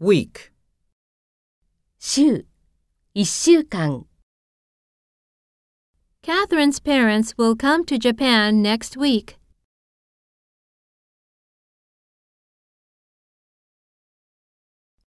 week, 週、1週間。Catherine's parents will come to Japan next week.